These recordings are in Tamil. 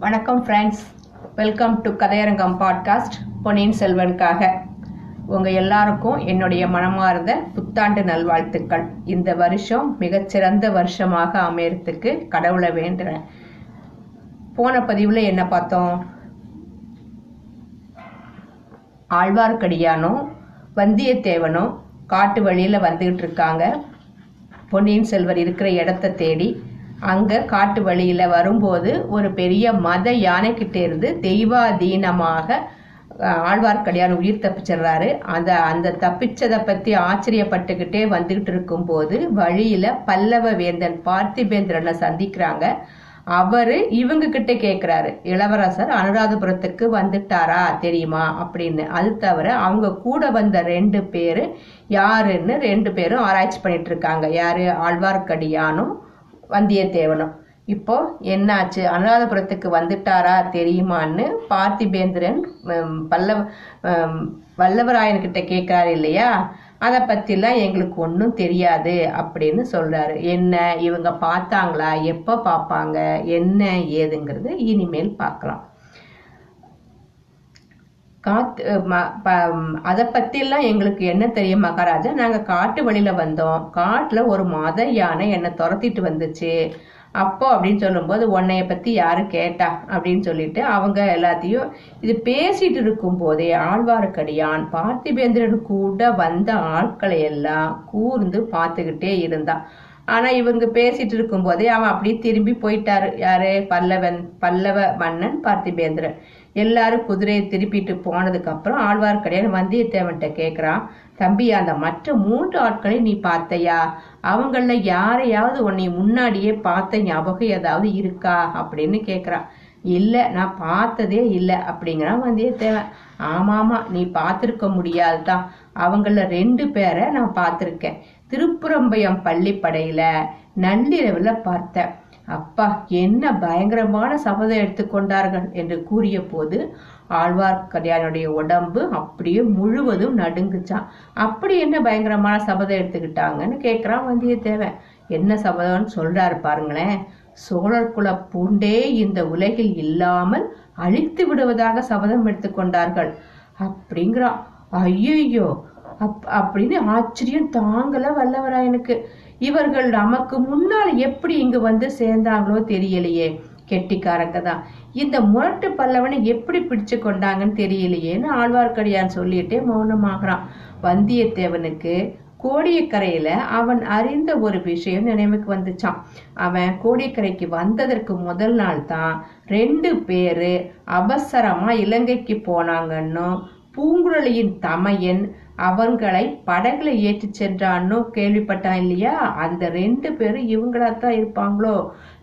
வணக்கம் friends welcome to Kathaiyarangam podcast பொன்னியின் செல்வனுக்காக. உங்கள் எல்லாருக்கும் என்னுடைய மனமார்ந்த புத்தாண்டு நல்வாழ்த்துக்கள். இந்த வருஷம் மிகச்சிறந்த வருஷமாக அமையறதுக்கு கடவுளை வேண்டுறேன். போன பதிவில் என்ன பார்த்தோம்? ஆழ்வார்க்கடியானும் வந்தியத்தேவனும் காட்டு வழியில் வந்துகிட்டு இருக்காங்க. பொன்னியின் செல்வர் இருக்கிற இடத்த தேடி அங்க காட்டு வழியில வரும்போது ஒரு பெரிய மத யானைக்கிட்டேருந்து தெய்வாதீனமாக அஹ், ஆழ்வார்க்கடியான் உயிர் தப்பிச்சிடுறாரு அந்த அந்த தப்பிச்சதை பத்தி ஆச்சரியப்பட்டுக்கிட்டே வந்துகிட்டு இருக்கும்போது வழியில பல்லவ வேந்தன் பார்த்திபேந்திரனை சந்திக்கிறாங்க. அவரு இவங்க கிட்ட கேக்குறாரு. இளவரசர் அனுராதபுரத்துக்கு வந்துட்டாரா தெரியுமா? அப்படின்னு. அது தவிர அவங்க கூட வந்த ரெண்டு பேரு யாருன்னு ரெண்டு பேரும் ஆராய்ச்சி பண்ணிட்டு இருக்காங்க. யாரு? ஆழ்வார்க்கடியானும் வந்தியத்தேவனும். இப்போ என்னாச்சு? அனுராதபுரத்துக்கு வந்துட்டாரா? தெரியுமான்னு பார்த்திபேந்திரன் பல்லவ வல்லவராயன்கிட்ட வல்லவராயன் கேட்கிறாரு இல்லையா? அதை பற்றிலாம் எங்களுக்கு ஒன்றும் தெரியாது அப்படின்னு சொல்கிறாரு என்ன? இவங்க பார்த்தாங்களா? எப்போ பார்ப்பாங்க? என்ன ஏதுங்கிறது இனிமேல் பார்க்கலாம். காத்து அதை பத்திலாம் எங்களுக்கு என்ன தெரியும் மகாராஜா? நாங்க காட்டு வழியில வந்தோம். காட்டுல ஒரு மத யானை என்னை துரத்திட்டு வந்துச்சு. அப்போ அப்படின்னு சொல்லும்போது உன்னைய பத்தி யாரு கேட்டா? அப்படின்னு சொல்லிட்டு அவங்க எல்லாத்தையும் இது பேசிட்டு இருக்கும் போதே ஆழ்வார்க்கடியான் பார்த்திபேந்திரன் கூட வந்த ஆட்களை எல்லாம் கூர்ந்து பார்த்துக்கிட்டே இருந்தான் ஆனா இவங்க பேசிட்டு இருக்கும் போதே அவன் அப்படியே திரும்பி போயிட்டாரு. யாரு? பல்லவன் பல்லவ மன்னன் பார்த்திபேந்திரன். எல்லாரும் குதிரையை திருப்பிட்டு போனதுக்கு அப்புறம் ஆழ்வார்க்கடியான் வந்தியத்தேவன்கிட்ட கேக்குறான் தம்பி அந்த மற்ற மூன்று ஆட்களை நீ பார்த்தையா? அவங்கள யாரையாவது உன்னை முன்னாடியே பார்த்த ஞாபகம் ஏதாவது இருக்கா? அப்படின்னு கேக்குறான் இல்ல நான் பார்த்ததே இல்ல அப்படிங்கிறான் வந்தியத்தேவன். ஆமாமா நீ பார்த்திருக்க முடியாதுதான் அவங்கள ரெண்டு பேரை நான் பார்த்துருக்கேன். திருப்புறம்பயம் பள்ளிப்படையில நள்ளிரவுல பார்த்தேன். அப்பா என்ன பயங்கரமான சபதம் எடுத்துக்கொண்டார்கள் என்று கூறிய போது ஆழ்வார்க்கடியானுடைய உடம்பு அப்படியே முழுவதும் நடுங்குச்சான் அப்படி என்ன பயங்கரமான சபதம் எடுத்துக்கிட்டாங்கன்னு கேட்குறான் வந்தியத்தேவன். என்ன சபதம்னு சொல்றாரு பாருங்களேன். சோழர் குல பூண்டே இந்த உலகில் இல்லாமல் அழித்து விடுவதாக சபதம் எடுத்துக்கொண்டார்கள் அப்படிங்கிறான். ஐயோ அப் அப்படின்னு ஆச்சரியம் தாங்கல வல்லவராயனுக்கு இவர்கள் நமக்கு முன்னால் எப்படி இங்கு வந்து சேர்ந்தாங்களோ தெரியலையே கெட்டிக்காரங்க தான். இந்த முரட்டு பல்லவனை எப்படி பிடிச்சு கொண்டாங்கன்னு தெரியலையேன்னு ஆழ்வார்க்கடியான் சொல்லிட்டே மௌனமாகறான். வந்தியத்தேவனுக்கு கோடியக்கரையில அவன் அறிந்த ஒரு விஷயம் நினைவுக்கு வந்துச்சான் அவன் கோடியக்கரைக்கு வந்ததற்கு முதல் நாள் தான் ரெண்டு பேரு அவசரமா இலங்கைக்கு போனாங்கன்னும் பூங்குழலியின் தமையன் அவங்களை படகுல ஏற்றி சென்றான்னு கேள்விப்பட்டான் இல்லையா? அந்த ரெண்டு பேரும் இவங்களாத்தான் இருப்பாங்களோ?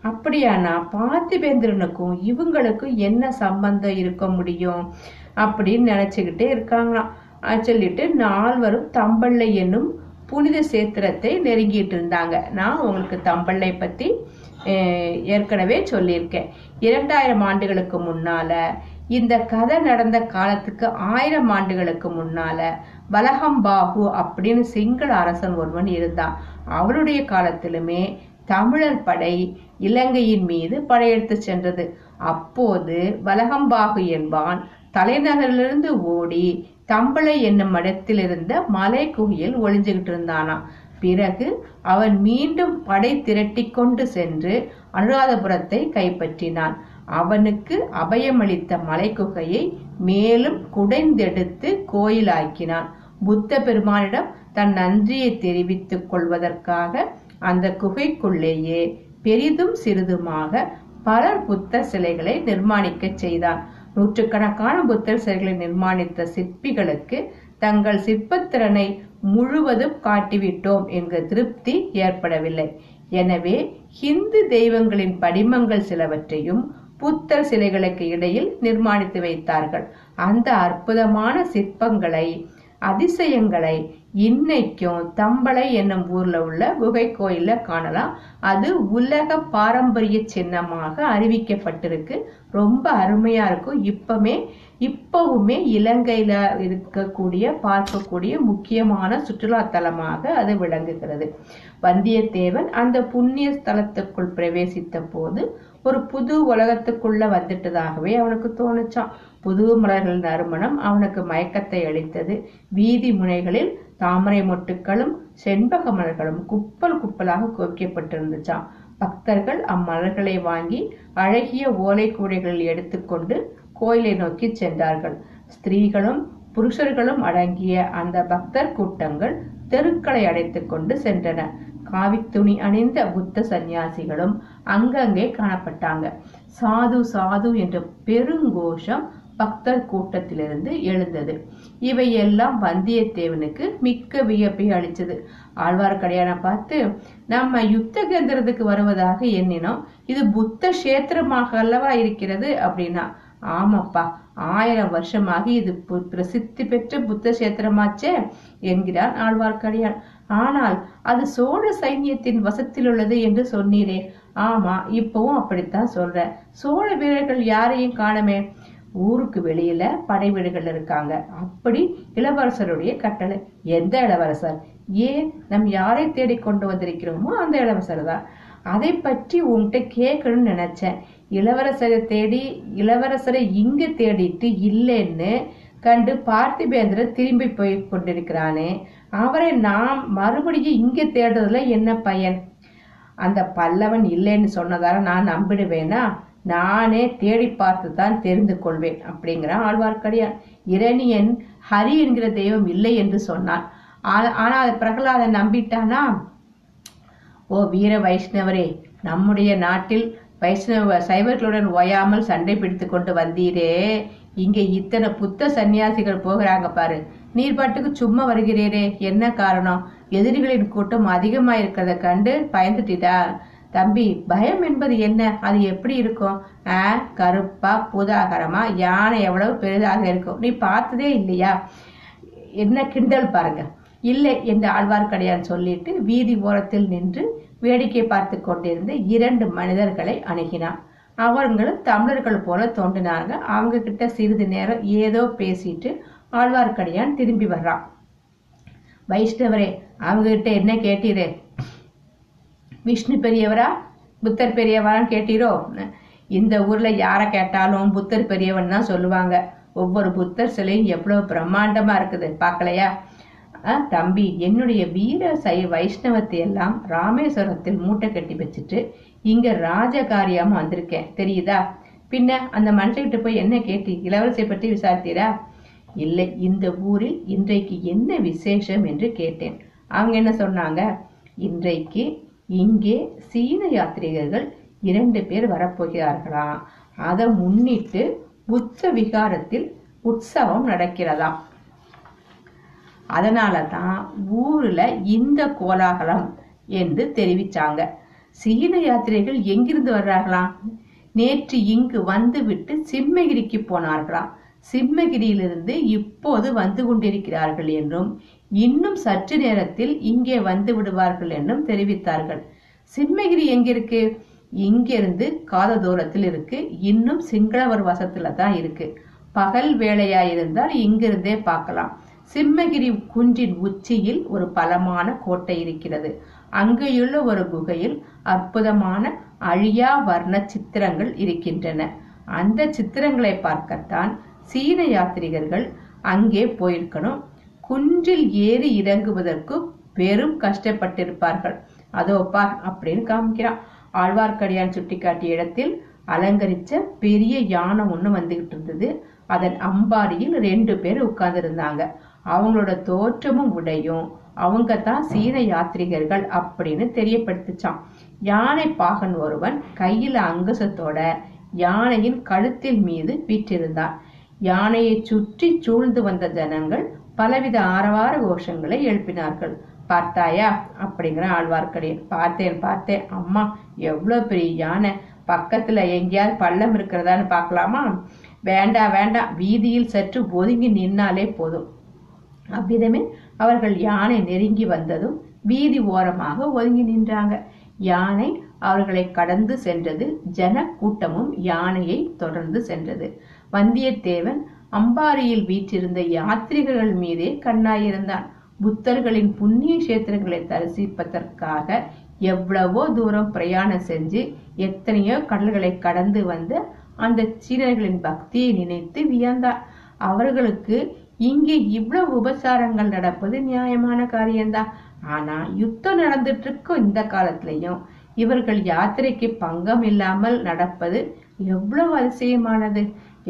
அப்படியானா பார்த்திபேந்திரனுக்கும் இவங்களுக்கும் என்ன சம்பந்தம் இருக்க முடியும்? அப்படின்னு நினைச்சுக்கிட்டே இருக்காங்களாம். சொல்லிட்டு நால்வரும் தம்பள்ளை என்னும் புனித சேத்திரத்தை நெருங்கிட்டு இருந்தாங்க. நான் உங்களுக்கு தம்பள்ளை பத்தி ஏற்கனவே சொல்லியிருக்கேன். இரண்டாயிரம் ஆண்டுகளுக்கு முன்னால இந்த கதை நடந்த காலத்துக்கு ஆயிரம் ஆண்டுகளுக்கு முன்னால வலகம்பாகு அப்படின்னு சிங்கள அரசன் ஒருவன் இருந்தான். அவனுடைய காலத்திலுமே தமிழர் படை இலங்கையின் மீது படையெடுத்து சென்றது. அப்போது வலகம்பாகு என்பான் தலைநகரிலிருந்து ஓடி தம்பளை என்னும் இடத்தில் இருந்த மலை குகையில் ஒளிஞ்சுகிட்டு இருந்தானாம். பிறகு அவன் மீண்டும் படை திரட்டி கொண்டு சென்று அனுராதபுரத்தை கைப்பற்றினான். அவனுக்கு அபயமளித்த மலைக்குகையை மேலும் குடைந்தெடுத்து கோயிலாக்கினான். புத்த பெருமானிடம் தன் நன்றியை தெரிவித்துக் கொள்வதற்காக அந்த குகைக்குள்ளேயே பெரிதும் சிறிதுமாக பலர் புத்த சிலைகளை நிர்மாணிக்கச் செய்தார். நூற்றுக்கணக்கான புத்தர் சிலைகளை நிர்மாணித்த சிற்பிகளுக்கு தங்கள் சிற்பத்திறனை முழுவதும் காட்டிவிட்டோம் என்கிற திருப்தி ஏற்படவில்லை. எனவே ஹிந்து தெய்வங்களின் படிமங்கள் சிலவற்றையும் புத்தர் சிலைகளுக்கு இடையில் நிர்மாணித்து வைத்தார்கள். அந்த அற்புதமான சிற்பங்களை அதிசயங்களை இன்னைக்கும் தம்பளை என்னும் ஊர்ல உள்ள குகை கோயில்ல காணலாம். அது உலக பாரம்பரிய சின்னமாக அறிவிக்கப்பட்டிருக்கு. ரொம்ப அருமையா இருக்கும். இப்பமே இப்பவுமே இலங்கையில இருக்கக்கூடிய பார்க்கக்கூடிய முக்கியமான சுற்றுலா தலமாக அது விளங்குகிறது. வந்தியத்தேவன் அந்த புண்ணிய ஸ்தலத்துக்குள் பிரவேசித்த போது ஒரு புது உலகத்துக்குள்ள வந்துட்டதாகவே அவனுக்கு தோணுச்சான் புது மலர்கள் நறுமணம் அவனுக்கு மயக்கத்தை அளித்தது. வீதி முனைகளில் தாமரை மொட்டுக்களும் செண்பக மலர்களும் குப்பல் குப்பலாக குவிக்கப்பட்டிருந்துச்சாம். பக்தர்கள் அம்மலர்களை வாங்கி அழகிய ஓலை கூடைகளில் எடுத்துக்கொண்டு கோயிலை நோக்கி சென்றார்கள். ஸ்திரீகளும் புருஷர்களும் அடங்கிய அந்த பக்தர் கூட்டங்கள் தெருக்களை அடைத்துக் கொண்டு சென்றன. காவித்துணி அணிந்த புத்த சந்நியாசிகளும் அங்கங்கே காணப்பட்டாங்க. சாது சாது என்ற பெருங்கோஷம் பக்தர் கூட்டத்திலிருந்து எழுந்தது. இவையெல்லாம் வந்தியத்தேவனுக்கு மிக்க வியப்பை அளித்தது. ஆழ்வார்க்கடியான பார்த்து நம்ம யுத்த கேந்திரத்துக்கு வருவதாக எண்ணினோம். இது புத்த கஷேத்திரமாக அல்லவா இருக்கிறது? அப்படின்னா ஆமாப்பா ஆயிரம் வருஷமாக இது பிரசித்தி பெற்ற புத்த கஷேத்திரமாச்சே என்கிறார் ஆழ்வார்க்கடியான். ஆனால் அது சோழ சைன்யத்தின் வசத்தில் உள்ளது என்று சொன்னீரே. ஆமா இப்பவும் அப்படித்தான் சொல்றேன் சோழ வீரர்கள் யாரையும் காணமே. ஊருக்கு வெளியில படை வீடுகள் இருக்காங்க. அப்படி இளவரசருடைய கட்டளை. எந்த இளவரசர்? ஏன் நம் யாரை தேடி கொண்டு வந்திருக்கிறோமோ அந்த இளவரசர் தான். அதை பற்றி உன்கிட்ட கேட்கணும்னு நினைச்சேன். இளவரசரை தேடி இளவரசரை இங்க தேடிட்டு இல்லைன்னு கண்டு பார்த்திபேந்திரன் திரும்பி போய் கொண்டிருக்கிறானே. அவரை நாம் மறுபடியும் இங்க தேடுறதுல என்ன பயன்? அந்த பல்லவன் இல்லைன்னு சொன்னதால நான் நம்பிடுவேனா? நானே தேடி பார்த்து தான் தெரிந்து கொள்வேன் அப்படிங்கிறான் ஆழ்வார்க்கடியான். இரணியன் ஹரி என்கிற தெய்வம் இல்லை என்று சொன்னான். ஆ- ஆனால் பிரகலாதன் நம்பிட்டானா? ஓ வீர வைஷ்ணவரே நம்முடைய நாட்டில் வைஷ்ணவ சைவர்களுடன் ஓயாமல் சண்டை பிடித்து கொண்டு வந்தீரே. இங்கே இத்தனை புத்த சன்னியாசிகள் போகிறாங்க பாரு. நீர் பாட்டுக்கு சும்மா வருகிறீரே என்ன காரணம்? எதிரிகளின் கூட்டம் அதிகமாக இருக்கிறத கண்டு பயந்துட்டிதா? தம்பி பயம் என்பது என்ன? அது எப்படி இருக்கும்? ஆ கருப்பா பூதாகரமா? யானை எவ்வளவு பெரிதாக இருக்கும்? நீ பார்த்ததே இல்லையா? என்ன கிண்டல் பாருங்க. இல்லை என்று ஆழ்வார்க்கடியான் சொல்லிட்டு வீதி ஓரத்தில் நின்று வேடிக்கை பார்த்து கொண்டிருந்த இரண்டு மனிதர்களை அணுகினான். அவர்களும் தமிழர்கள் போல தோன்றினாங்க அவங்க கிட்ட சிறிது நேரம் ஏதோ பேசிட்டு ஆழ்வார்க்கடியான் திரும்பி வர்றான். வைஷ்ணவரே அவங்க கிட்ட என்ன கேட்டீரே? விஷ்ணு பெரியவரா? புத்தர் பெரியவரான்னு கேட்டீரோ? இந்த ஊர்ல யாரை கேட்டாலும் புத்தர் பெரியவன் தான் சொல்லுவாங்க. ஒவ்வொரு புத்தர் சிலையும் எவ்வளவு பிரம்மாண்டமா இருக்குது பார்க்கலையா? தம்பி என்னுடைய வீர சை வைஷ்ணவத்தை எல்லாம் ராமேஸ்வரத்தில் மூட்டை கட்டி வச்சுட்டு இங்க ராஜகாரியமா வந்திருக்கேன். தெரியுதா? பின்ன அந்த மனுஷகிட்ட போய் என்ன கேட்டி இளவரசை பற்றி விசாரித்தீரா? இல்லை இந்த ஊரில் இன்றைக்கு என்ன விசேஷம் என்று கேட்டேன். அவங்க என்ன சொன்னாங்க? இன்றைக்கு இங்கே சீன யாத்ரீகர்கள் இரண்டு பேர் வரப்போகிறார்களாம் அதை முன்னிட்டு புத்த விகாரத்தில் உற்சவம் நடக்கிறதாம். அதனால தான் ஊர்ல இந்த கோலாகலம் என்று தெரிவிச்சாங்க. சீன யாத்திரைகள் எங்கிருந்து வர்றார்களாம் நேற்று இங்கு வந்துவிட்டு சிம்மகிரிக்கு போனார்களாம் சிம்மகிரியிலிருந்து இப்போது வந்து கொண்டிருக்கிறார்கள் என்றும் இன்னும் சற்று நேரத்தில் இங்கே வந்து விடுவார்கள் என்றும் தெரிவித்தார்கள். சிம்மகிரி எங்கிருக்கு? இங்கிருந்து காத தூரத்தில் இருக்கு. இன்னும் சிங்களவர் வசத்துல தான் இருக்கு. பகல் வேளையா இருந்தால் இங்கிருந்தே பார்க்கலாம். சிம்மகிரி குன்றின் உச்சியில் ஒரு பலமான கோட்டை இருக்கிறது. அங்கேயுள்ள ஒரு குகையில் அற்புதமான அழியா வர்ண சித்திரங்கள் இருக்கின்றன. அந்த சித்திரங்களை பார்க்கத்தான் சீன யாத்ரிகர்கள் அங்கே போயிருக்கணும். குன்றில் ஏறி இறங்குவதற்கு பெரும் கஷ்டப்பட்டிருப்பார்கள். அதோ பார் அப்படின்னு காமிக்கிறான். ஆழ்வார்க்கடியான் சுட்டிக்காட்டிய இடத்தில் அலங்கரிச்ச பெரிய யானை ஒண்ணு வந்துகிட்டு இருந்தது. அதன் அம்பாரியில் ரெண்டு பேர் உட்கார்ந்திருந்தாங்க. அவங்களோட தோற்றமும் உடையும். அவங்க தான் சீன யாத்ரிகர்கள் அப்படின்னு தெரியப்படுத்துச்சான் யானை பாகன் ஒருவன் கையில அங்குசத்தோட யானையின் கழுத்தில் மீது வீற்றிருந்தான் யானையை சுற்றி சூழ்ந்து வந்த ஜனங்கள் பலவித ஆரவார கோஷங்களை எழுப்பினார்கள். பார்த்தாயா? அப்படிங்கிற ஆழ்வார்க்கடியன். பார்த்தேன் பார்த்தேன். அம்மா எவ்வளவு பெரிய யானை. பக்கத்துல எங்கேயாவது பள்ளம் இருக்கிறதான்னு பார்க்கலாமா? வேண்டாம் வேண்டாம் வீதியில் சற்று ஒதுங்கி நின்னாலே போதும். அவ்விதமே அவர்கள் யானை நெருங்கி வந்ததும் வீதி ஓரமாக ஒதுங்கி நின்றாங்க. யானை அவர்களை கடந்து சென்றது ஜன கூட்டமும் யானையை தொடர்ந்து சென்றது. வந்தியத்தேவன் அம்பாரியில் வீற்றிருந்த யாத்ரிகர்கள் மீதே கண்ணாயிருந்தான் புத்தர்களின் புண்ணிய கஷேத்திரங்களை தரிசிப்பதற்காக எவ்வளவோ தூரம் பிரயாணம் செஞ்சு எத்தனையோ கடல்களை கடந்து வந்து அந்த சீனர்களின் பக்தியை நினைத்து வியந்தார் அவர்களுக்கு இங்கே இவ்வளவு உபசாரங்கள் நடப்பது நியாயமான காரியம்தான். ஆனா யுத்தம் நடந்துட்டு இருக்கும் இந்த காலத்திலையும் இவர்கள் யாத்திரைக்கு பங்கம் இல்லாமல் நடப்பது எவ்வளவு அதிசயமானது.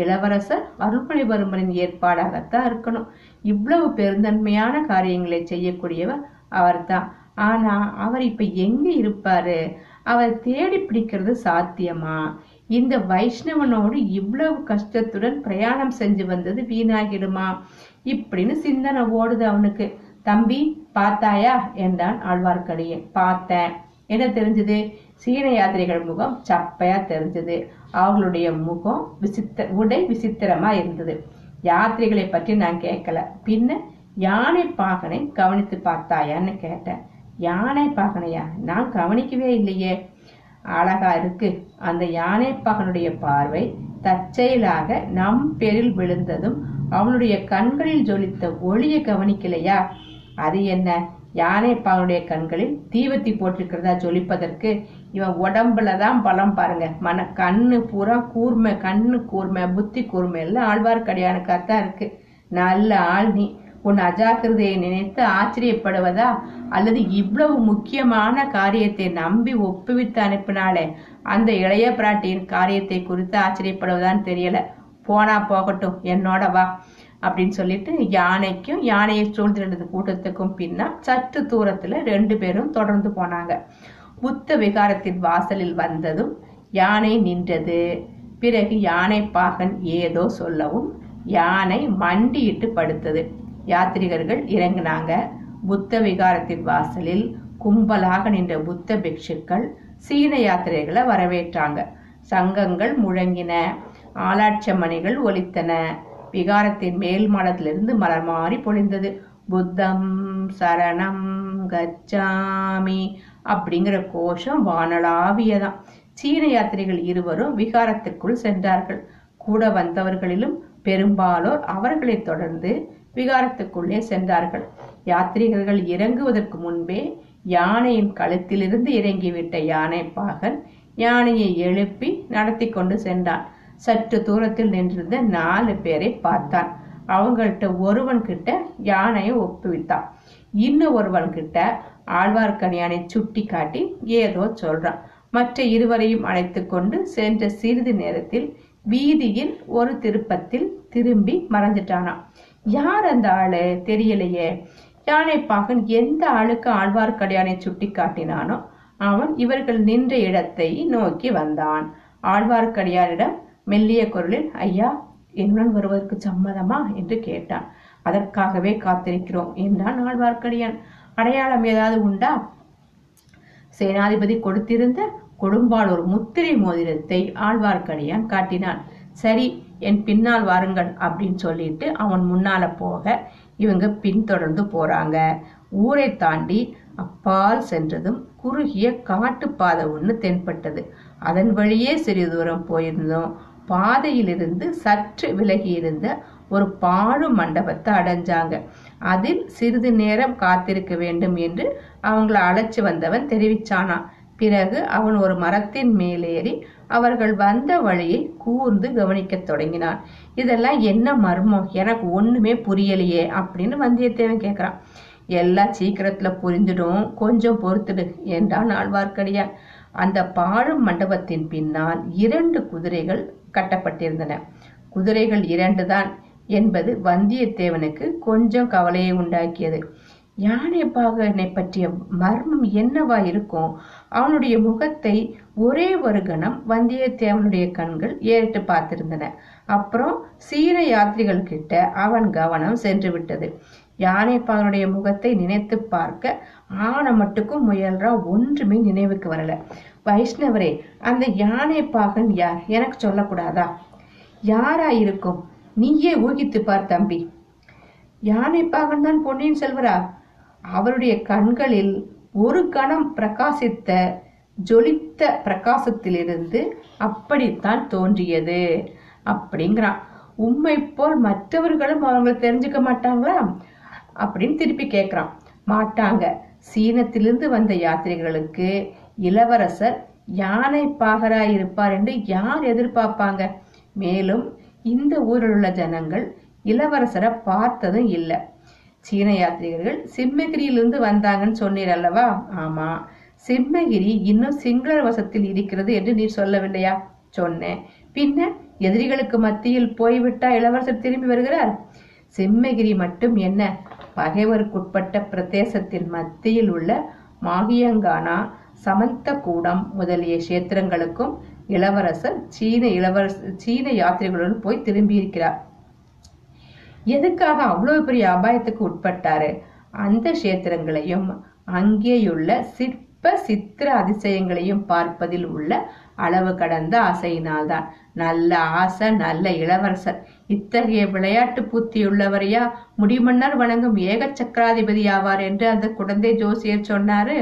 இளவரசர் அருள்மொழிவர்மரின் ஏற்பாடாகத்தான் இருக்கணும். இவ்வளவு பெருந்தன்மையான காரியங்களை செய்யக்கூடியவர் அவர்தான். ஆனா அவர் இப்ப எங்க இருப்பாரு? அவர் தேடி பிடிக்கிறது சாத்தியமா? இந்த வைஷ்ணவனோடு இவ்வளவு கஷ்டத்துடன் பிரயாணம் செஞ்சு வந்தது வீணாகிடுமா? இப்படின்னு சிந்தனை ஓடுது அவனுக்கு. தம்பி பார்த்தாயா? என்றான் ஆழ்வார்க்கடியே பார்த்தேன். என்ன தெரிஞ்சது? சீன யாத்திரைகள் முகம் சப்பையா தெரிஞ்சது. அவர்களுடைய முகம் விசித்த உடை விசித்திரமா இருந்தது. யாத்திரைகளை பற்றி நான் கேட்கல. பின்ன யானை பாகனை கவனித்து பார்த்தாயான்னு கேட்டேன். யானை பாகனையா? நான் கவனிக்கவே இல்லையே. அழகா இருக்கு. அந்த யானை பாகனுடைய பார்வை தற்செயலாக நம் பேரில் விழுந்ததும் அவனுடைய கண்களில் ஜொலித்த ஒளியை கவனிக்கலையா? அது என்ன? யானை பாகனுடைய கண்களில் தீவத்தி போட்டிருக்கிறதா? ஜொலிப்பதற்கு இவன் உடம்புல தான் பலம் பாருங்க. மன கண்ணு பூரா கூர்மை கண்ணு கூர்மை புத்தி கூர்மை எல்லாம் ஆழ்வார்க்கடியானுக்காத்தான் இருக்கு. நல்ல ஆள் நீ. உன் அஜாக்கிரதையை நினைத்து ஆச்சரியப்படுவதா? அல்லது இவ்வளவு முக்கியமான காரியத்தை நம்பி ஒப்புவித்து அனுப்பினாலே அந்த இளைய பிராட்டியின் காரியத்தை குறித்து ஆச்சரியப்படுவதான்னு தெரியல. போனா போகட்டும் என்னோட வா அப்படின்னு சொல்லிட்டு யானைக்கும் யானையை சூழ்ந்திருந்த கூட்டத்துக்கும் பின்னா சற்று தூரத்துல ரெண்டு பேரும் தொடர்ந்து போனாங்க. புத்த விகாரத்தின் வாசலில் வந்ததும் யானை நின்றது. பிறகு யானை பாகன் ஏதோ சொல்லவும் யானை மண்டியிட்டு படுத்தது. யாத்ரிகர்கள் இறங்கினாங்க. புத்த விகாரத்தின் வாசலில் கும்பலாக நின்ற புத்த பிக்ஷுக்கள் சீன யாத்திரைகளை வரவேற்றாங்க. சங்கங்கள் முழங்கின. ஆலாட்சமணிகள் ஒலித்தன. விகாரத்தின் மேல் மாடத்திலிருந்து மலர் மாறி பொழிந்தது. புத்தம் சரணம் கச்சாமி அப்படிங்கிற கோஷம் வானளாவியதான். சீன யாத்திரைகள் இருவரும் விகாரத்துக்குள் சென்றார்கள். கூட வந்தவர்களிலும் பெரும்பாலோர் அவர்களை தொடர்ந்து விகாரத்துக்குள்ளே சென்றார்கள். யாத்ரீகர்கள் இறங்குவதற்கு முன்பே யானையின் கழுத்திலிருந்து இறங்கிவிட்ட யானை பாகன் யானையை எழுப்பி நடத்தி கொண்டு சென்றான். சற்று தூரத்தில் நின்றிருந்த நாலு பேரை பார்த்தான். அவங்கள்ட்ட ஒருவன் கிட்ட யானையை ஒப்புவித்தான். இன்னும் ஒருவன் கிட்ட ஆழ்வார்க்கடியானை சுட்டி காட்டி ஏதோ சொல்றான் மற்ற இருவரையும் அழைத்து கொண்டு சென்ற சிறிது நேரத்தில் வீதியில் ஒரு திருப்பத்தில் திரும்பி மறைஞ்சிட்டானாம் யார் அந்த ஆளு? தெரியலையே. யானைப்பாகன் எந்த ஆளுக்கு ஆழ்வார்க்கடியானை சுட்டி காட்டினானோ அவன் இவர்கள் நின்ற இடத்தை நோக்கி வந்தான். ஆழ்வார்க்கடியானிடம் மெல்லிய குரலில் ஐயா என்னுடன் வருவதற்கு சம்மதமா? என்று கேட்டான். அதற்காகவே காத்திருக்கிறோம் என்றான் ஆழ்வார்க்கடியான். அடையாளம் ஏதாவது உண்டா? சேனாதிபதி கொடுத்திருந்த கொடும்பால் ஒரு முத்திரை மோதிரத்தை ஆழ்வார்க்கடியான் காட்டினான். சரி என் பின்னால் வாருங்கள் அப்படின்னு சொல்லிட்டு அவன் முன்னால போக இவங்க பின்தொடர்ந்து போறாங்க. ஊரை தாண்டி அப்பால் சென்றதும் குறுகிய காட்டுப்பாதை ஒன்று தென்பட்டது. அதன் வழியே சிறிது தூரம் போயிருந்தோம். பாதையிலிருந்து சற்று விலகி இருந்த ஒரு பாழு மண்டபத்தை அடைஞ்சாங்க. அதில் சிறிது நேரம் காத்திருக்க வேண்டும் என்று அவங்களை அழைச்சு வந்தவன் தெரிவிச்சானான் பிறகு அவன் ஒரு மரத்தின் மேலேறி அவர்கள் வந்த வழியை கூர்ந்து கவனிக்கத் தொடங்கினான். இதெல்லாம் என்ன மர்மம்? எனக்கு ஒண்ணுமே புரியலையே அப்படின்னு வந்தியத்தேவன் கேட்கிறான் எல்லாம் சீக்கிரத்துல புரிஞ்சிடும். கொஞ்சம் பொறுத்துடு என்றான் ஆழ்வார்க்கடியான். அந்த பாழும் மண்டபத்தின் பின்னால் இரண்டு குதிரைகள் கட்டப்பட்டிருந்தன. குதிரைகள் இரண்டு தான் என்பது வந்தியத்தேவனுக்கு கொஞ்சம் கவலையை உண்டாக்கியது. யானை பாகனை பற்றிய மர்மம் என்னவா இருக்கும்? அவனுடைய முகத்தை ஒரே ஒரு கணம் வந்தியத்தேவனுடைய கண்கள் ஏறிட்டு பார்த்திருந்தன. அப்புறம் சீன யாத்திரிகள் கிட்ட அவன் கவனம் சென்று விட்டது. யானைப்பாகனுடைய முகத்தை நினைத்து பார்க்க ஆன மட்டுக்கும் முயல்றா ஒன்றுமே நினைவுக்கு வரல. வைஷ்ணவரே அந்த யானைப்பாகன் யார்? எனக்கு சொல்லக்கூடாதா? யாரா இருக்கும்? நீயே ஊகித்து பார் தம்பி. யானை பாகன் தான் பொன்னியின் செல்வரா? அவருடைய கண்களில் ஒரு கணம் பிரகாசித்த ஜொலித்த பிரகாசத்திலிருந்து அப்படித்தான் தோன்றியது அப்படிங்கிறான். உண்மை போல் மற்றவர்களும் அவங்களை தெரிஞ்சுக்க மாட்டாங்களா? அப்படின்னு திருப்பி கேட்கிறான். மாட்டாங்க. சீனத்திலிருந்து வந்த யாத்திரிகளுக்கு இளவரசர் யானை பாகராய் இருப்பார் என்று யார் எதிர்பார்ப்பாங்க? மேலும் இந்த ஊரில் உள்ள ஜனங்கள் இளவரசரை பார்த்ததும் இல்லை. சீன யாத்ரீகர்கள் சிம்மகிரியிலிருந்து வந்தாங்கன்னு சொன்னீர் அல்லவா? ஆமா. சிம்மகிரி இன்னும் சிங்களர் வசத்தில் இருக்கிறது என்று நீ சொல்லவில்லையா? சொன்னேன். பின்ன எதிரிகளுக்கு மத்தியில் போய்விட்டா இளவரசர் திரும்பி வருகிறார்? சிம்மகிரி மட்டும் என்ன? பகைவருக்குட்பட்ட பிரதேசத்தின் மத்தியில் உள்ள மாகியங்கானா சமந்தகூடம் முதலிய கஷேத்திரங்களுக்கும் இளவரசர் சீன இளவரசர் சீன யாத்திரைகளுடன் போய் திரும்பியிருக்கிறார். எதுக்காக அவ்வளவு பெரிய அபாயத்துக்கு உட்பட்டாரு? அந்த கஷேத்திரங்களையும் அங்கேயுள்ள சிற்ப சித்திர அதிசயங்களையும் பார்ப்பதில் உள்ள அளவு கடந்த ஆசையினால்தான். நல்ல ஆசை நல்ல இளவரசர். இத்தகைய விளையாட்டு புத்தியுள்ளவரையா முடிமன்னர் வணங்கும் ஏக சக்கராதிபதி ஆவார் என்று அந்த குழந்தை ஜோசியர் சொன்னாரு?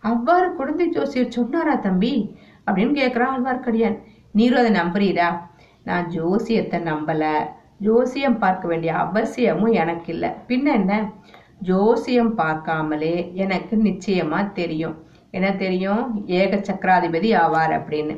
அவ்வாறு குழந்தை ஜோசியர் சொன்னாரா தம்பி? அப்படின்னு கேட்குறான் ஆழ்வார்க்கடியான். நீரும் அதை நம்புறீரா? நான் ஜோசியத்தை நம்பல. ஜோசியம் பார்க்க வேண்டிய அவசியமும் எனக்கு இல்லை பின்ன என்ன? ஜோசியம் பார்க்காமலே எனக்கு நிச்சயமா தெரியும். என்ன தெரியும்? ஏக சக்கராதிபதி ஆவார் அப்படின்னு.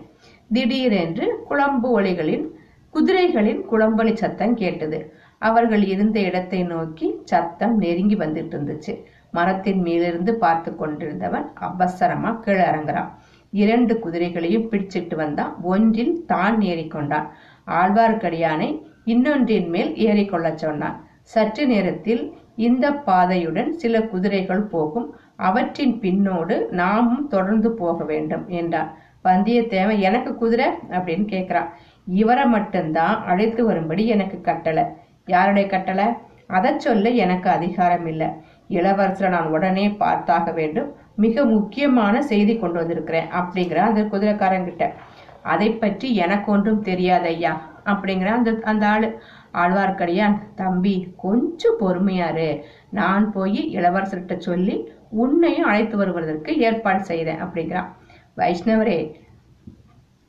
திடீரென்று குழம்பு ஒளிகளின் குதிரைகளின் குழம்பொலி சத்தம் கேட்டது. அவர்கள் இருந்த இடத்தை நோக்கி சத்தம் நெருங்கி வந்துட்டு இருந்துச்சு. மரத்தின் மேலிருந்து பார்த்து கொண்டிருந்தவன் அவசரமா கீழே இறங்குறான். இரண்டு குதிரைகளையும் பிடிச்சிட்டு வந்தான் ஒன்றில் தான் ஏறிக்கொண்டான் ஆழ்வார்க்கடியானை இன்னொன்றின் மேல் ஏறிக்கொள்ளச் சொன்னான். சற்று நேரத்தில் இந்த பாதையுடன் சில குதிரைகள் போகும். அவற்றின் பின்னோடு நாமும் தொடர்ந்து போக வேண்டும் என்றான். வந்தியத்தேவன் எனக்கு குதிரை? அப்படின்னு கேக்குறான் இவரை மட்டும்தான் அழைத்து வரும்படி எனக்கு கட்டளை. யாருடைய கட்டளை? அதை சொல்ல எனக்கு அதிகாரம் இல்லை இளவரசரை நான் உடனே பார்த்தாக வேண்டும். மிக முக்கியமான செய்தி கொண்டு வந்திருக்கிறேன் அப்படிங்கிற அந்த குதிரைக்காரங்கிட்ட. அதை பற்றி எனக்கு ஒன்றும் தெரியாது ஐயா அப்படிங்கிற அந்த அந்த ஆளு. ஆழ்வார்க்கடியான் தம்பி கொஞ்சம் பொறுமையாரு நான் போய் இளவரசர்கிட்ட சொல்லி உன்னையும் அழைத்து வருவதற்கு ஏற்பாடு செய்கிறேன் அப்படிங்கிறான். வைஷ்ணவரே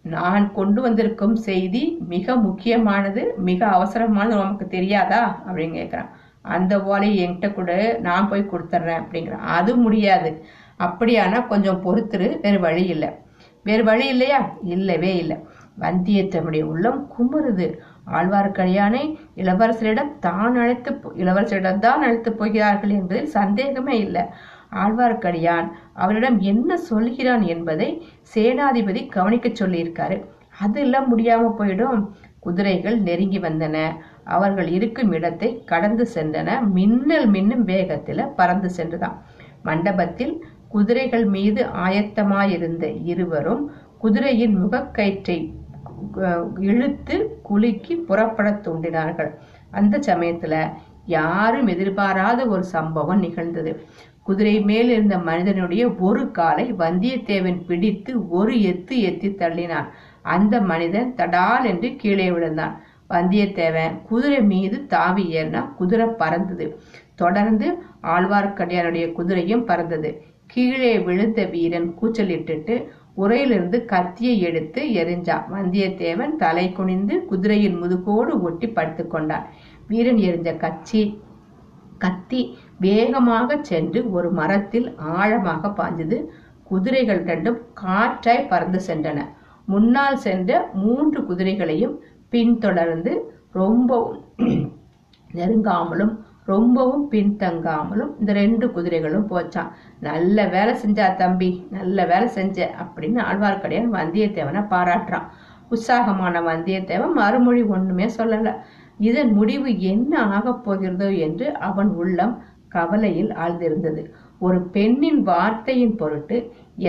நான் கொண்டு வந்திருக்கும் செய்தி மிக முக்கியமானது மிக அவசரமானது நமக்கு தெரியாதா? அப்படின்னு கேட்குறான் அந்த ஓலையை என்கிட்ட கூட நான் போய் கொடுத்துட்றேன் அப்படிங்கிறான். அது முடியாது. அப்படியானா கொஞ்சம் பொறுத்துரு வேறு வழி இல்லை. வேறு வழி இல்லையா? இல்லவே இல்லை. வந்தியத்தனுடைய உள்ளம் குமுறுது. ஆழ்வார்க்கடியானை இளவரசரிடம் தான் அழைத்து இளவரசரிடம் தான் அழைத்து போகிறார்கள் என்பதில் சந்தேகமே இல்லை. ஆழ்வார்க்கடியான் அவரிடம் என்ன சொல்கிறான் என்பதை சேனாதிபதி கவனிக்க சொல்லியிருக்காரு. அதெல்லாம் முடியாம போயிடும். குதிரைகள் நெருங்கி வந்தன. அவர்கள் இருக்கும் இடத்தை கடந்து சென்றன. மின்னல் மின்னும் வேகத்தில் பறந்து சென்றுதான் மண்டபத்தில் குதிரைகள் மீது ஆயத்தமாயிருந்த இருவரும் குதிரையின் முகக்கயிற்றை இழுத்து குலுக்கி புறப்படத் தூண்டினார்கள். அந்த சமயத்துல யாரும் எதிர்பாராத ஒரு சம்பவம் நிகழ்ந்தது. குதிரை மேல் இருந்த மனிதனுடைய ஒரு காலை வந்தியத்தேவன் பிடித்து ஒரு எத்து எத்தி தள்ளினான். அந்த மனிதன் தடால் என்று கீழே விழுந்தான். வந்தியத்தேவன் குதிரை மீது தாவி ஏறினா குதிரை பறந்தது. தொடர்ந்து ஆழ்வார்க்கடியானுடைய குதிரையும் பறந்தது. கீழே விழுந்த வீரன் கூச்சலிட்டுட்டு உரையிலிருந்து கத்தியை எடுத்து எரிஞ்சான் வந்தியத்தேவன் தலை குனிந்து குதிரையின் முதுகோடு ஒட்டி படுத்து கொண்டான். வீரன் எரிஞ்ச கச்சி கத்தி வேகமாக சென்று ஒரு மரத்தில் ஆழமாக பாய்ந்தது. குதிரைகள் ரெண்டும் காற்றாய் பறந்து சென்றன. முன்னால் சென்ற மூன்று குதிரைகளையும் பின்தொடர்ந்து ரொம்பவும் நெருங்காமலும் ரொம்பவும் பின்தங்காமலும் இந்த ரெண்டு குதிரைகளும் போச்சான் நல்ல வேலை செஞ்சா தம்பி நல்ல வேலை செஞ்ச அப்படின்னு ஆழ்வார்க்கடியான் வந்தியத்தேவனை பாராட்டுறான். உற்சாகமான வந்தியத்தேவன் மறுமொழி ஒண்ணுமே சொல்லல. இதன் முடிவு என்ன ஆகப் போகிறதோ என்று அவன் உள்ளம் கவலையில் ஆழ்ந்திருந்தது. ஒரு பெண்ணின் வார்த்தையின் பொருட்டு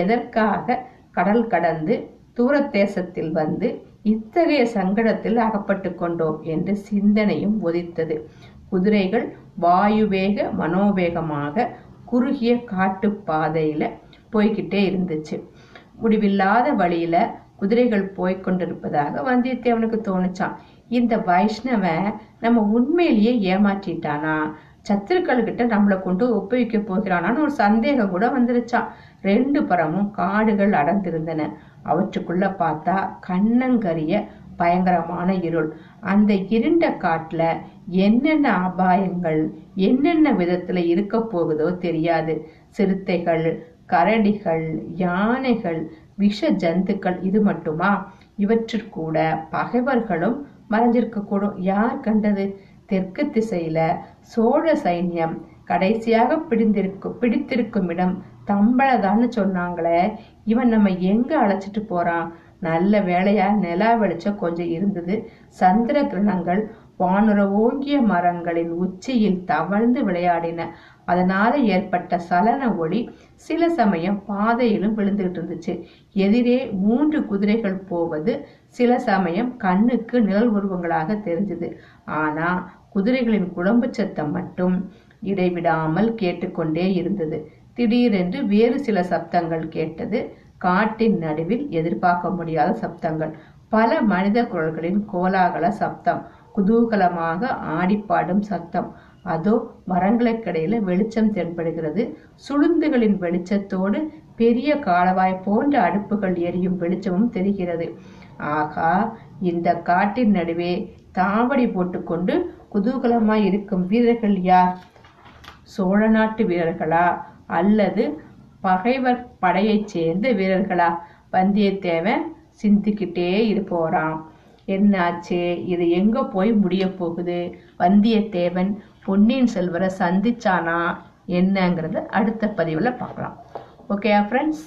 எதற்காக கடல் கடந்து தூர தேசத்தில் வந்து இத்தகைய சங்கடத்தில் அகப்பட்டு கொண்டோம் என்று சிந்தனையும் உதித்தது. குதிரைகள் வாயுவேக மனோவேகமாக குறுகிய காட்டு பாதையில போய்கிட்டே இருந்துச்சு. முடிவில்லாத வழியில குதிரைகள் போய்க் கொண்டிருப்பதாக வந்தியத்தேவனுக்கு தோணுச்சான் இந்த வைஷ்ணவன் நம்ம உண்மையிலேயே ஏமாற்றிட்டானா? சத்துருக்கள்கிட்ட நம்மளை கொண்டு ஒப்புவிக்க போகிறானான்னு ஒரு சந்தேகம் கூட வந்துருச்சான் ரெண்டு புறமும் காடுகள் அடர்ந்திருந்தன. அவற்றுக்குள்ள பார்த்தா கண்ணங்கரிய பயங்கரமான இருள். அந்த இருண்ட காட்டுல என்னென்ன அபாயங்கள் என்னென்ன விதத்துல இருக்க போகுதோ தெரியாது. சிறுத்தைகள் கரடிகள் யானைகள் விஷ ஜந்துக்கள் இது மட்டுமா? இவற்றிற்கூட பகைவர்களும் மறைஞ்சிருக்க கூடும் யார் கண்டது? தெற்கு திசையில சோழ சைன்யம் கடைசியாக பிடிந்திருக்கும் பிடித்திருக்கும் இடம் தம்பளதான்னு சொன்னாங்களே. இவன் நம்ம எங்க அழைச்சிட்டு போறான்? நல்ல வேலையா நிலா வெளிச்சம் கொஞ்சம் இருந்தது. சந்திர கிரணங்கள் வானுர ஓங்கிய மரங்களின் உச்சியில் தவழ்ந்து விளையாடின. அதனால ஏற்பட்ட சலன ஒளி சில சமயம் பாதையிலும் விழுந்துகிட்டு இருந்துச்சு. எதிரே மூன்று குதிரைகள் போவது சில சமயம் கண்ணுக்கு நிழல் உருவங்களாக தெரிஞ்சது. ஆனா குதிரைகளின் குழம்பு சத்தம் மட்டும் இடைவிடாமல் கேட்டுக்கொண்டே இருந்தது. திடீரென்று வேறு சில சப்தங்கள் கேட்டது. காட்டின் நடுவில் எதிர்பார்க்க முடியாத சப்தங்கள். பல மனித குரல்களின் கோலாகல சப்தம். குதூகலமாக ஆடிப்பாடும் சத்தம். அதோ மரங்களுக்கிடையில வெளிச்சம் தென்படுகிறது. சுளுந்துகளின் வெளிச்சத்தோடு பெரிய காலவாய் போன்ற அடுப்புகள் எரியும் வெளிச்சமும் தெரிகிறது. ஆகா இந்த காட்டின் நடுவே தாவடி போட்டுக்கொண்டு குதூகலமாய் இருக்கும் வீரர்கள் யார்? சோழ நாட்டு வீரர்களா? அல்லது பகைவர் படையைச் சேர்ந்த வீரர்களா? வந்தியத்தேவன் சிந்திக்கிட்டே இருப்போறான் என்னாச்சு? இது எங்க போய் முடிய போகுது? வந்தியத்தேவன் பொன்னியின் செல்வரை சந்திச்சானா? என்னங்கிறத அடுத்த பதிவில் பார்க்கலாம். Okay friends